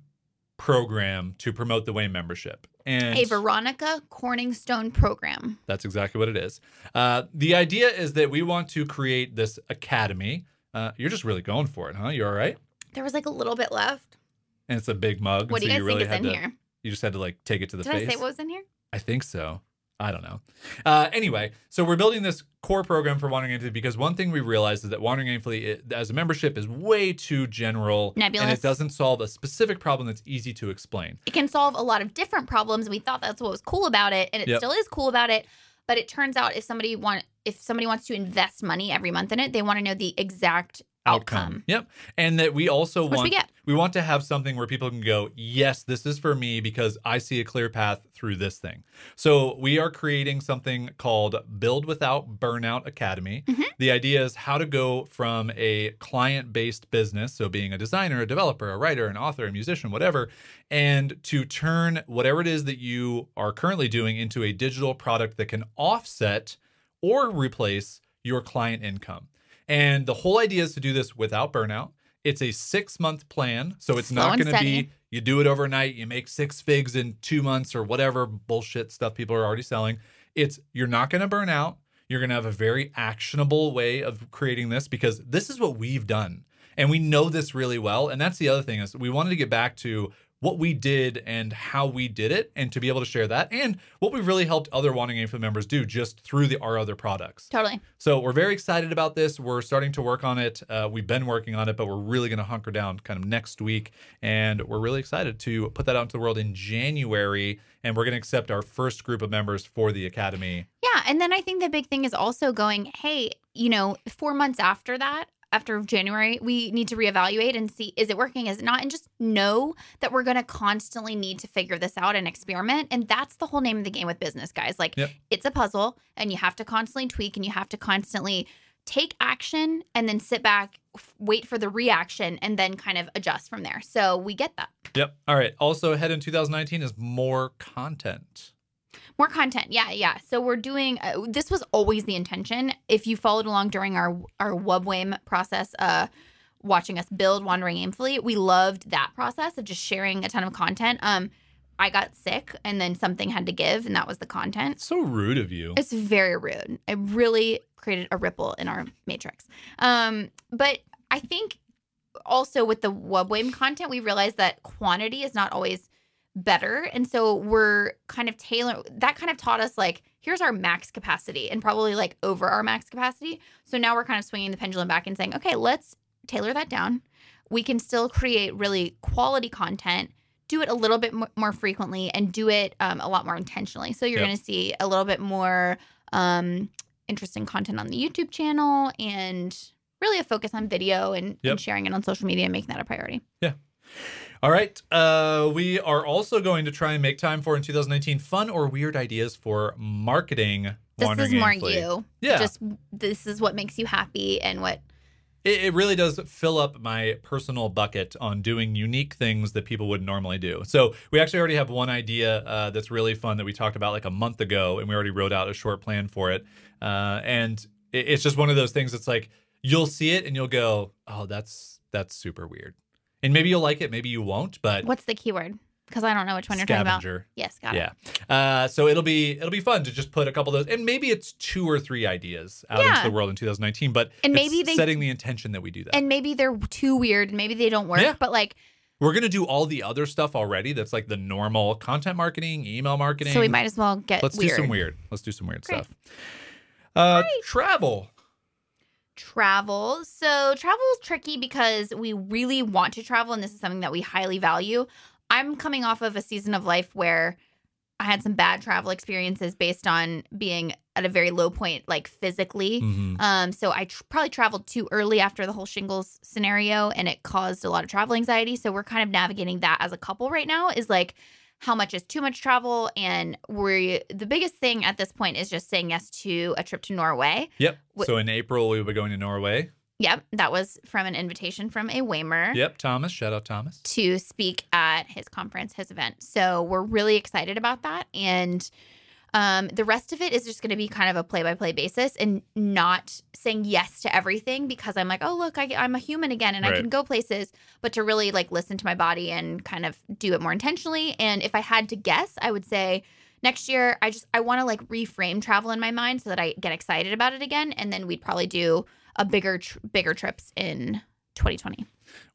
program to promote the WAIM membership. And A Veronica Corningstone program. that's exactly what it is. Uh, the idea is that we want to create this academy. Uh, you're just really going for it, huh? You all right? There was like a little bit left. And it's a big mug. What do you guys you really think is had in to, here? You just had to like take it to the Did face. I say what was in here? I think so. I don't know. Uh, anyway, so we're building this core program for Wandering Aimfully because one thing we realized is that Wandering Aimfully as a membership is way too general Nebulous. and it doesn't solve a specific problem that's easy to explain. it can solve a lot of different problems. We thought that's what was cool about it, and it Yep. still is cool about it. But it turns out if somebody want if somebody wants to invest money every month in it, they want to know the exact outcome, Yep. And that we also which want we get. We want to have something where people can go, yes, this is for me because I see a clear path through this thing. So we are creating something called Build Without Burnout Academy. Mhm. The idea is how to go from a client based business, so being a designer, a developer, a writer, an author, a musician, whatever, and to turn whatever it is that you are currently doing into a digital product that can offset or replace your client income. And the whole idea is to do this without burnout. It's a six month plan. So it's Slow not going to be you do it overnight, you make six figs in two months or whatever bullshit stuff people are already selling. It's you're not going to burn out. You're going to have a very actionable way of creating this because this is what we've done. And we know this really well. And that's the other thing is we wanted to get back to what we did and how we did it and to be able to share that and what we really helped other wanting info members do just through the our other products. Totally. So we're very excited about this. We're starting to work on it. Uh, we've been working on it, but we're really going to hunker down kind of next week, and we're really excited to put that out into the world in January. And we're going to accept our first group of members for the academy. Yeah, and then I think the big thing is also going, hey, you know, four months after that, after January, we need to reevaluate and see is it working, is it not, and just know that we're going to constantly need to figure this out and experiment. And that's the whole name of the game with business, guys. Like Yep. it's a puzzle, and you have to constantly tweak, and you have to constantly take action, and then sit back, wait for the reaction, and then kind of adjust from there. So we get that. Yep. All right. Also, ahead in 2019 is more content. More content, yeah, yeah. So we're doing. Uh, this was always the intention. If you followed along during our our Wubwame process, uh, watching us build Wandering Aimfully, we loved that process of just sharing a ton of content. Um, I got sick, and then something had to give, and that was the content. So rude of you. It's very rude. It really created a ripple in our matrix. Um, but I think also with the webwave content, we realized that quantity is not always better. And so we're kind of tailor that kind of taught us like, here's our max capacity and probably like over our max capacity. So now we're kind of swinging the pendulum back and saying, okay, let's tailor that down. We can still create really quality content, do it a little bit more frequently, and do it um, a lot more intentionally. So you're Yep. going to see a little bit more um, interesting content on the YouTube channel and really a focus on video and, Yep. and sharing it on social media and making that a priority. All right. Uh, we are also going to try and make time for in 2019 fun or weird ideas for marketing. This is more Aimfully. you. Yeah. Just this is what makes you happy and what It, it really does fill up my personal bucket on doing unique things that people would normally do. So we actually already have one idea uh, that's really fun that we talked about like a month ago, and we already wrote out a short plan for it. Uh, and it, it's just one of those things. that's like you'll see it and you'll go, "Oh, that's that's super weird," and maybe you'll like it, maybe you won't. But what's the keyword? Because I don't know which one you're talking about. scavenger. Yes, got yeah. it. Uh, so it'll be it'll be fun to just put a couple of those, and maybe it's two or three ideas out into the world in 2019. But And it's maybe they- setting the intention that we do that. And maybe they're too weird, and maybe they don't work. Yeah. But like, We're gonna do all the other stuff already. That's like the normal content marketing, email marketing. so we might as well get Let's weird. do some weird. Let's do some weird Great. stuff. Uh, travel. Travel. So travel is tricky because we really want to travel, and this is something that we highly value. I'm coming off of a season of life where I had some bad travel experiences based on being at a very low point, like physically. Mhm. Um, so I tr- probably traveled too early after the whole shingles scenario, and it caused a lot of travel anxiety. So we're kind of navigating that as a couple right now. Is like how much is too much travel, and we the biggest thing at this point is just saying yes to a trip to Norway. Yep. So in April we will be going to Norway. Yep, that was from an invitation from a Waymer Yep. Thomas. Shout out Thomas. to speak at his conference, his event. So we're really excited about that. And um, the rest of it is just going to be kind of a play by play basis and not saying yes to everything because I'm like, oh, look, I, I'm a human again and I can go places, but to really like listen to my body and kind of do it more intentionally. And if I had to guess, I would say, Next year, I just I want to like reframe travel in my mind so that I get excited about it again, and then we'd probably do a bigger tr- bigger trips in 2020.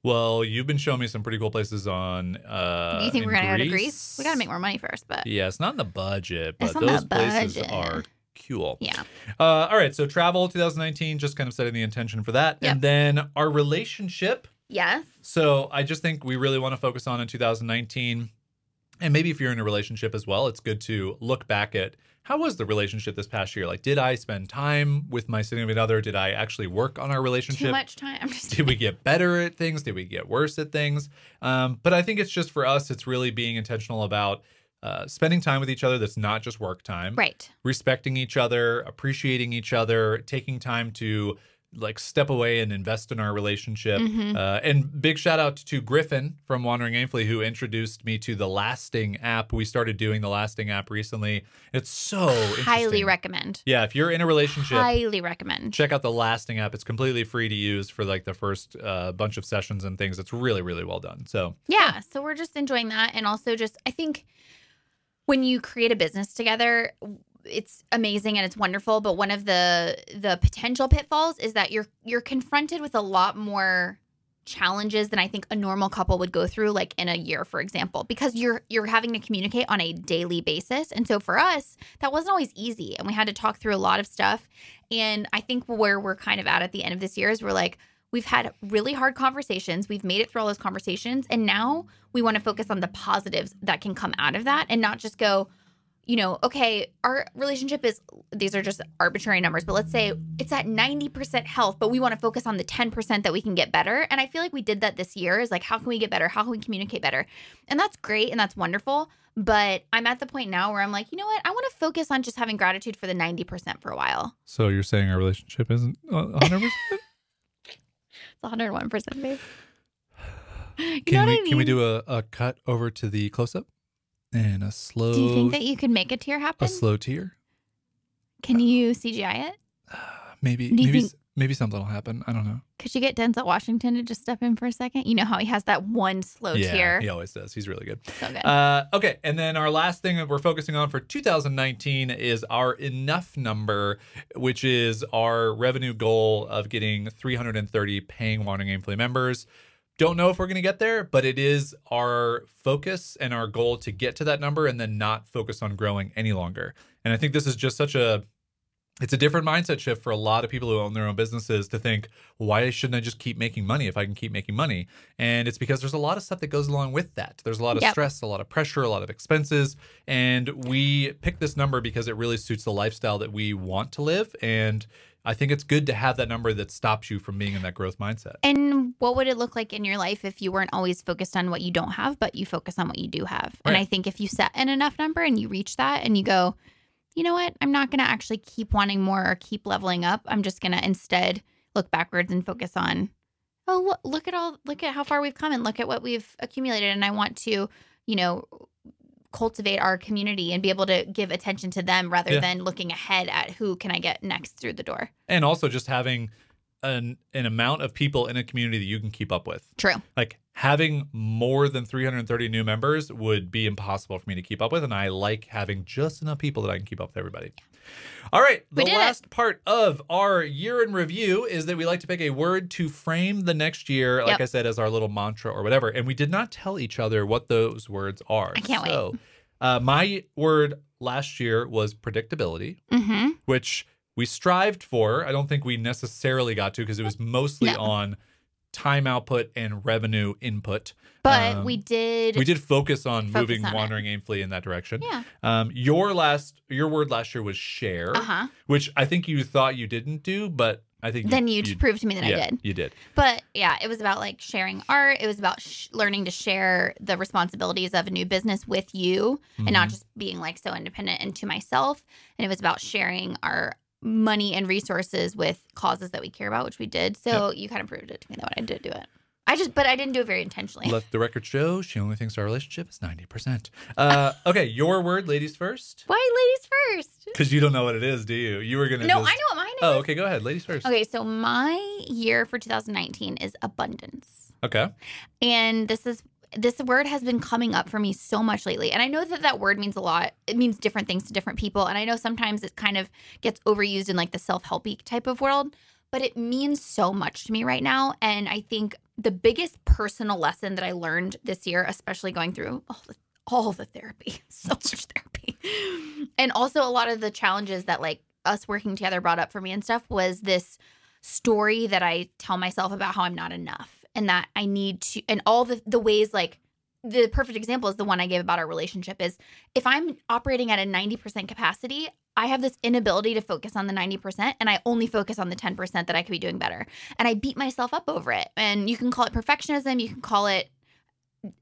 Well, you've been showing me some pretty cool places on. Uh, Do you think we're gonna go to Greece? We got to make more money first, but Yeah, it's not in the budget, but It's on the those places budget. are cool. yeah. Uh, all right, so travel 2019, just kind of setting the intention for that, Yep. and then our relationship. Yes. So I just think we really want to focus on in 2019, and maybe if you're in a relationship as well, it's good to look back at how was the relationship this past year. Like, did I spend time with my significant other? Did I actually work on our relationship? Too much time. I'm just Did we get better at things? Did we get worse at things? Um, but I think it's just for us, it's really being intentional about uh, spending time with each other that's not just work time, right. respecting each other, appreciating each other, taking time to like step away and invest in our relationship. Mhm. Uh, and big shout out to Griffin from Wandering Aimfully who introduced me to the Lasting app. We started doing the Lasting app recently. It's so Highly recommend. Yeah, if you're in a relationship, Highly recommend. check out the lasting app it's completely free to use for like the first uh, bunch of sessions and things it's really really well done so Yeah. So we're just enjoying that. And also, just, I think when you create a business together, it's amazing and it's wonderful but one of the the potential pitfalls is that you're you're confronted with a lot more challenges than i think a normal couple would go through like in a year for example because you're you're having to communicate on a daily basis. And so for us that wasn't always easy and we had to talk through a lot of stuff. And i think where we're kind of at at the end of this year is we're like we've had really hard conversations. We've made it through all those conversations and now we want to focus on the positives that can come out of that and not just go you know, okay, our relationship is these are just arbitrary numbers, but let's say it's at 90% health, but we want to focus on the 10% that we can get better. And I feel like we did that this year is like, how can we get better? How can we communicate better? And that's great and that's wonderful. But I'm at the point now where I'm like, you know what? I want to focus on just having gratitude for the 90% for a while. so you're saying our relationship isn't uh, 100% It's 101%, babe. You can know we what I can we do a, a cut over to the close-up and a slow Do you think that you could make a tear happen? a slow tear Can you CGI it? maybe Do maybe think- maybe something will happen. I don't know. Could you get Denzel Washington to just step in for a second? You know how he has that one slow yeah, tear. he always does. He's really good. So good. Uh, okay, and then our last thing that we're focusing on for 2019 is our enough number, which is our revenue goal of getting 330 paying Wandering Aimfully members. Don't know if we're going to get there, but it is our focus and our goal to get to that number and then not focus on growing any longer. And I think this is just such a it's a different mindset shift for a lot of people who own their own businesses to think, why shouldn't I just keep making money if I can keep making money? And it's because there's a lot of stuff that goes along with that. There's a lot of Yep. stress, a lot of pressure, a lot of expenses. And we pick this number because it really suits the lifestyle that we want to live. And I think it's good to have that number that stops you from being in that growth mindset. And what would it look like in your life if you weren't always focused on what you don't have, but you focus on what you do have? And I think if you set an enough number and you reach that and you go, you know what, I'm not going to actually keep wanting more or keep leveling up. I'm just going to instead look backwards and focus on, oh, look, look at all, look at how far we've come and look at what we've accumulated. And I want to, you know, cultivate our community and be able to give attention to them rather Yeah. than looking ahead at who can I get next through the door. And also just having an, an amount of people in a community that you can keep up with. True. like having more than 330 new members would be impossible for me to keep up with and i like having just enough people that i can keep up with everybody all right the did it. last part of our year in review is that we like to pick a word to frame the next year like Yep. i said as our little mantra or whatever and we did not tell each other what those words are I can't wait. so uh, my word last year was predictability Mm-hmm. which we strived for. I don't think we necessarily got to because it was mostly No. on time output and revenue input. But Um, we did. We did focus on Focus moving on it. wandering aimfully in that direction. Yeah. Um, your last your word last year was share, Uh huh. which I think you thought you didn't do, but I think Then you, proved to me that yeah, I did. You did. But yeah, it was about like sharing art. It was about sh- learning to share the responsibilities of a new business with you and not Mhm. just being like so independent and to myself. And it was about sharing our money and resources with causes that we care about, which we did. So you kind of proved it to me that I did do it. I just, but I didn't do it very intentionally. Let the record show she only thinks our relationship is ninety percent. Uh, okay, your word, ladies first, Why ladies first? because you don't know what it is, do you? You were gonna. No, just- I know what mine is. Oh, okay. Go ahead, ladies first. Okay, so my year for 2019 is abundance. Okay. And this is this word has been coming up for me so much lately. And I know that that word means a lot. It means different things to different people. And I know sometimes it kind of gets overused in like the self-helpy type of world, but it means so much to me right now. And I think the biggest personal lesson that I learned this year, especially going through all the all the therapy, so much therapy. And also a lot of the challenges that like us working together brought up for me and stuff was this story that I tell myself about how I'm not enough and that I need to and all the the ways like the perfect example is the one I gave about our relationship is if I'm operating at a 90% capacity, I have this inability to focus on the 90% and I only focus on the 10% that I could be doing better. And I beat myself up over it. And you can call it perfectionism, you can call it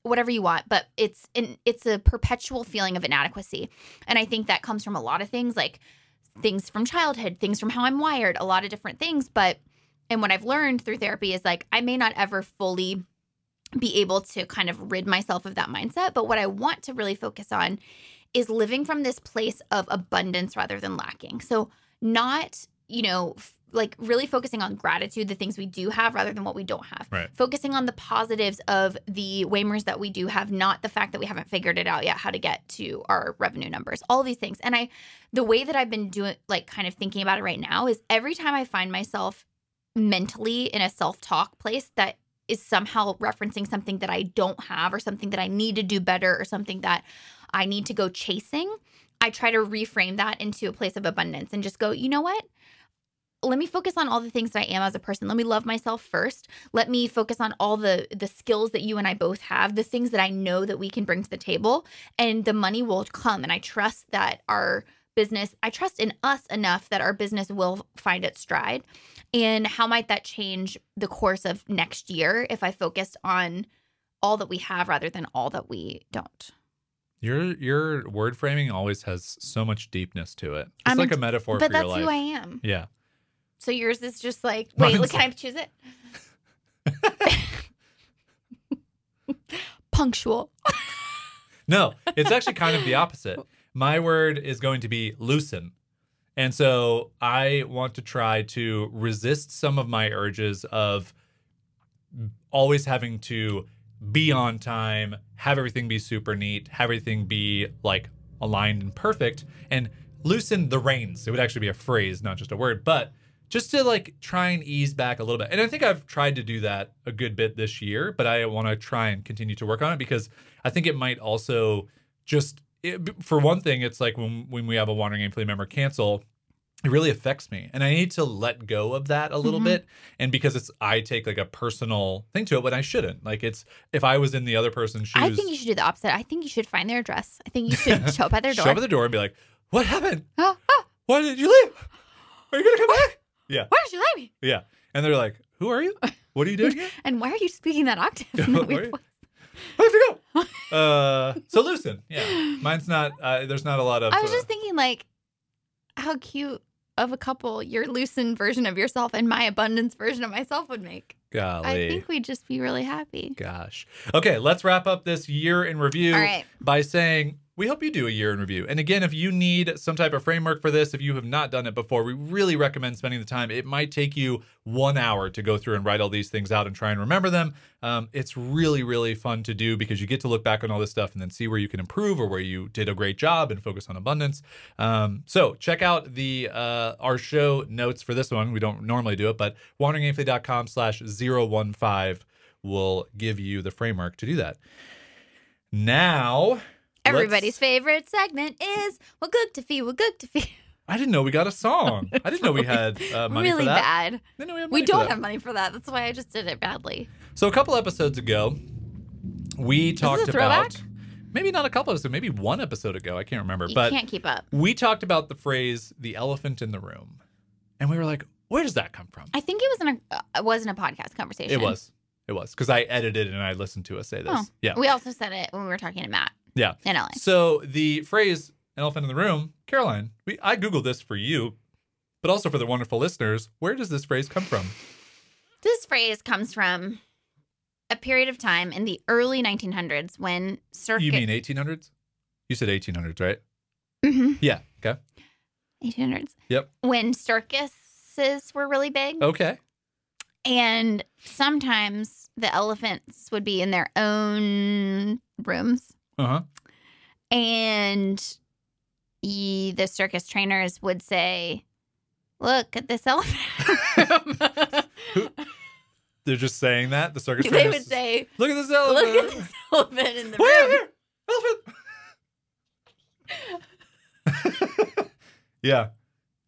whatever you want, but it's an, it's a perpetual feeling of inadequacy. And I think that comes from a lot of things like things from childhood, things from how I'm wired, a lot of different things, but and what I've learned through therapy is like I may not ever fully be able to kind of rid myself of that mindset, but what I want to really focus on is living from this place of abundance rather than lacking. So not, you know, f- like really focusing on gratitude, the things we do have rather than what we don't have. Right. Focusing on the positives of the waymers that we do have, not the fact that we haven't figured it out yet how to get to our revenue numbers. All these things. And I the way that I've been doing like kind of thinking about it right now is every time I find myself mentally in a self-talk place that is somehow referencing something that I don't have or something that I need to do better or something that I need to go chasing, I try to reframe that into a place of abundance and just go, you know what? Let me focus on all the things that I am as a person. Let me love myself first. Let me focus on all the the skills that you and I both have, the things that I know that we can bring to the table, and the money will come. And I trust that our business, I trust in us enough that our business will find its stride. And how might that change the course of next year if I focused on all that we have rather than all that we don't? Your your word framing always has so much deepness to it. It's I'm like a metaphor but for that's your life. who I am. yeah. So yours is just like, wait, Mine's can I choose it? Punctual. No, it's actually kind of the opposite. My word is going to be loosen. And so I want to try to resist some of my urges of always having to be on time, have everything be super neat, have everything be like aligned and perfect, and loosen the reins. It would actually be a phrase, not just a word, but just to like try and ease back a little bit. And I think I've tried to do that a good bit this year, but I want to try and continue to work on it because I think it might also just it, for one thing, it's like when when we have a wandering aimfully member cancel, it really affects me and i need to let go of that a little Mhm. bit and because it's i take like a personal thing to it but i shouldn't like it's if i was in the other person's shoes I think you should do the opposite. I think you should find their address. I think you should show up at their door. show up at the door and be like what happened oh, oh, why did you leave are you gonna come back yeah why did you leave me? yeah and they're like who are you what are you doing here And why are you speaking that octave? I have to go uh so loosen yeah mine's not uh, there's not a lot of I was uh, just thinking, like, how cute of a couple your loosened version of yourself and my abundance version of myself would make. golly I think we'd just be really happy. Gosh. Okay, let's wrap up this year in review right. by saying we hope you do a year in review. And again, if you need some type of framework for this, if you have not done it before, we really recommend spending the time. It might take you one hour to go through and write all these things out and try and remember them. Um, it's really, really fun to do because you get to look back on all this stuff and then see where you can improve or where you did a great job and focus on abundance. Um, so check out the uh, our show notes for this one. We don't normally do it, but wanderingaimfully.com slash 015 will give you the framework to do that. Now, Everybody's favorite segment is "What good to fee? Good to fee?" I didn't know we got a song. I didn't know we had uh, money really for that. Really bad. We We don't have money for that. That's why I just did it badly. So a couple episodes ago, we talked about maybe not a couple episodes, maybe one episode ago. I can't remember, You but can't keep up. we talked about the phrase "the elephant in the room," and we were like, "Where does that come from?" I think it was in a uh, it wasn't a podcast conversation. It was, it was because I edited and I listened to us say this. Oh. Yeah, We also said it when we were talking to Matt. Yeah. In LA. So the phrase "elephant in the room," Caroline, we I googled this for you, but also for the wonderful listeners. Where does this phrase come from? This phrase comes from a period of time in the early 1900s when circus. You mean 1800s? You said 1800s, right? Mhm. Yeah. Okay. 1800s. Yep. When circuses were really big. Okay. And sometimes the elephants would be in their own rooms. Uh huh. And ye, the circus trainers would say, Look at this elephant. They're just saying that the circus. they trainers- would say, "Look at this elephant. Look at this elephant in the Wait, room. elephant!" yeah.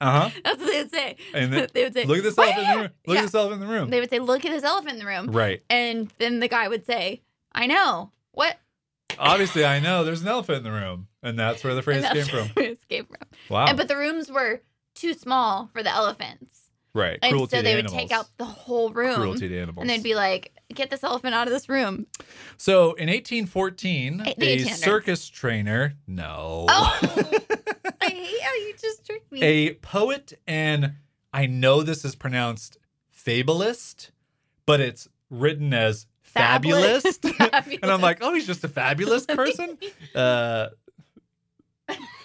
Uh huh. That's what they would say. And then, they would say, look at this elephant in the room. Look Yeah. at this elephant in the room. They would say, Look at this elephant in the room. right. And then the guy would say, I know. What? Obviously, I know there's an elephant in the room, and that's where the phrase came from. came from. Wow. And, but the rooms were too small for the elephants. right. And Cruelty so they would take out the whole room. cruelty to animals. And they'd be like, get this elephant out of this room. so in 1814, Eh, the a circus trainer. No. Oh. I hate how you just tricked me. a poet and I know this is pronounced fabulist, but it's written as Fabulous. fabulous. and I'm like, oh, he's just a fabulous person. Uh,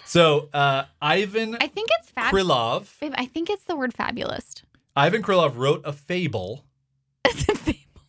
so uh, Ivan I think it's fabulous. Krylov, I think it's the word fabulous. Ivan Krylov wrote a fable.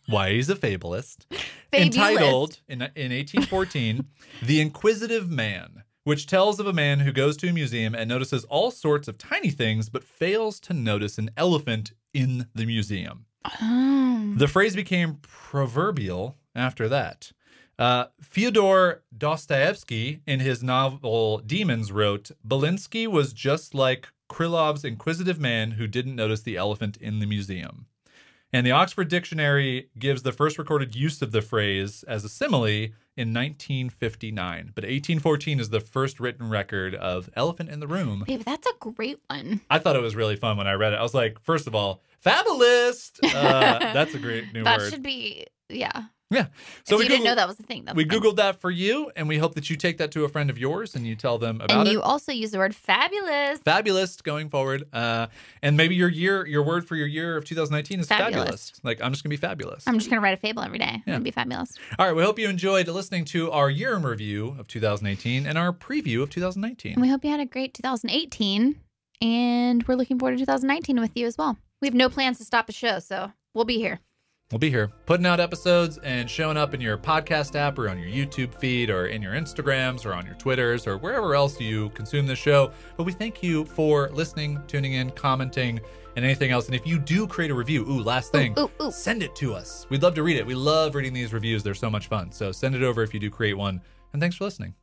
Why he's a fabulist. entitled in, in 1814 the inquisitive man which tells of a man who goes to a museum and notices all sorts of tiny things but fails to notice an elephant in the museum Oh. the phrase became proverbial after that uh, Fyodor Dostoevsky, in his novel Demons, wrote Belinsky was just like Krylov's inquisitive man who didn't notice the elephant in the museum. And the Oxford Dictionary gives the first recorded use of the phrase as a simile in 1959. But 1814 is the first written record of elephant in the room. Babe, that's a great one. I thought it was really fun when I read it. I was like, first of all, fabulous. Uh, that's a great new that word. That should be, yeah. Yeah. So if we you didn't know that was a thing. That's we googled that for you, and we hope that you take that to a friend of yours and you tell them about it. and it. you also use the word fabulous. fabulous going forward, uh, and maybe your year, your word for your year of 2019 is fabulous. Fabulous. Like I'm just gonna be fabulous. I'm just gonna write a fable every day. Yeah. It'd be fabulous. All right. We hope you enjoyed listening to our year in review of 2018 and our preview of 2019. And we hope you had a great 2018 And we're looking forward to 2019 with you as well. We have no plans to stop the show, so we'll be here. We'll be here putting out episodes and showing up in your podcast app or on your YouTube feed or in your Instagrams or on your Twitters or wherever else you consume the show. But we thank you for listening, tuning in, commenting, and anything else. And if you do create a review, ooh, last thing, ooh, ooh. send it to us. We'd love to read it. We love reading these reviews. They're so much fun. So send it over if you do create one. And thanks for listening.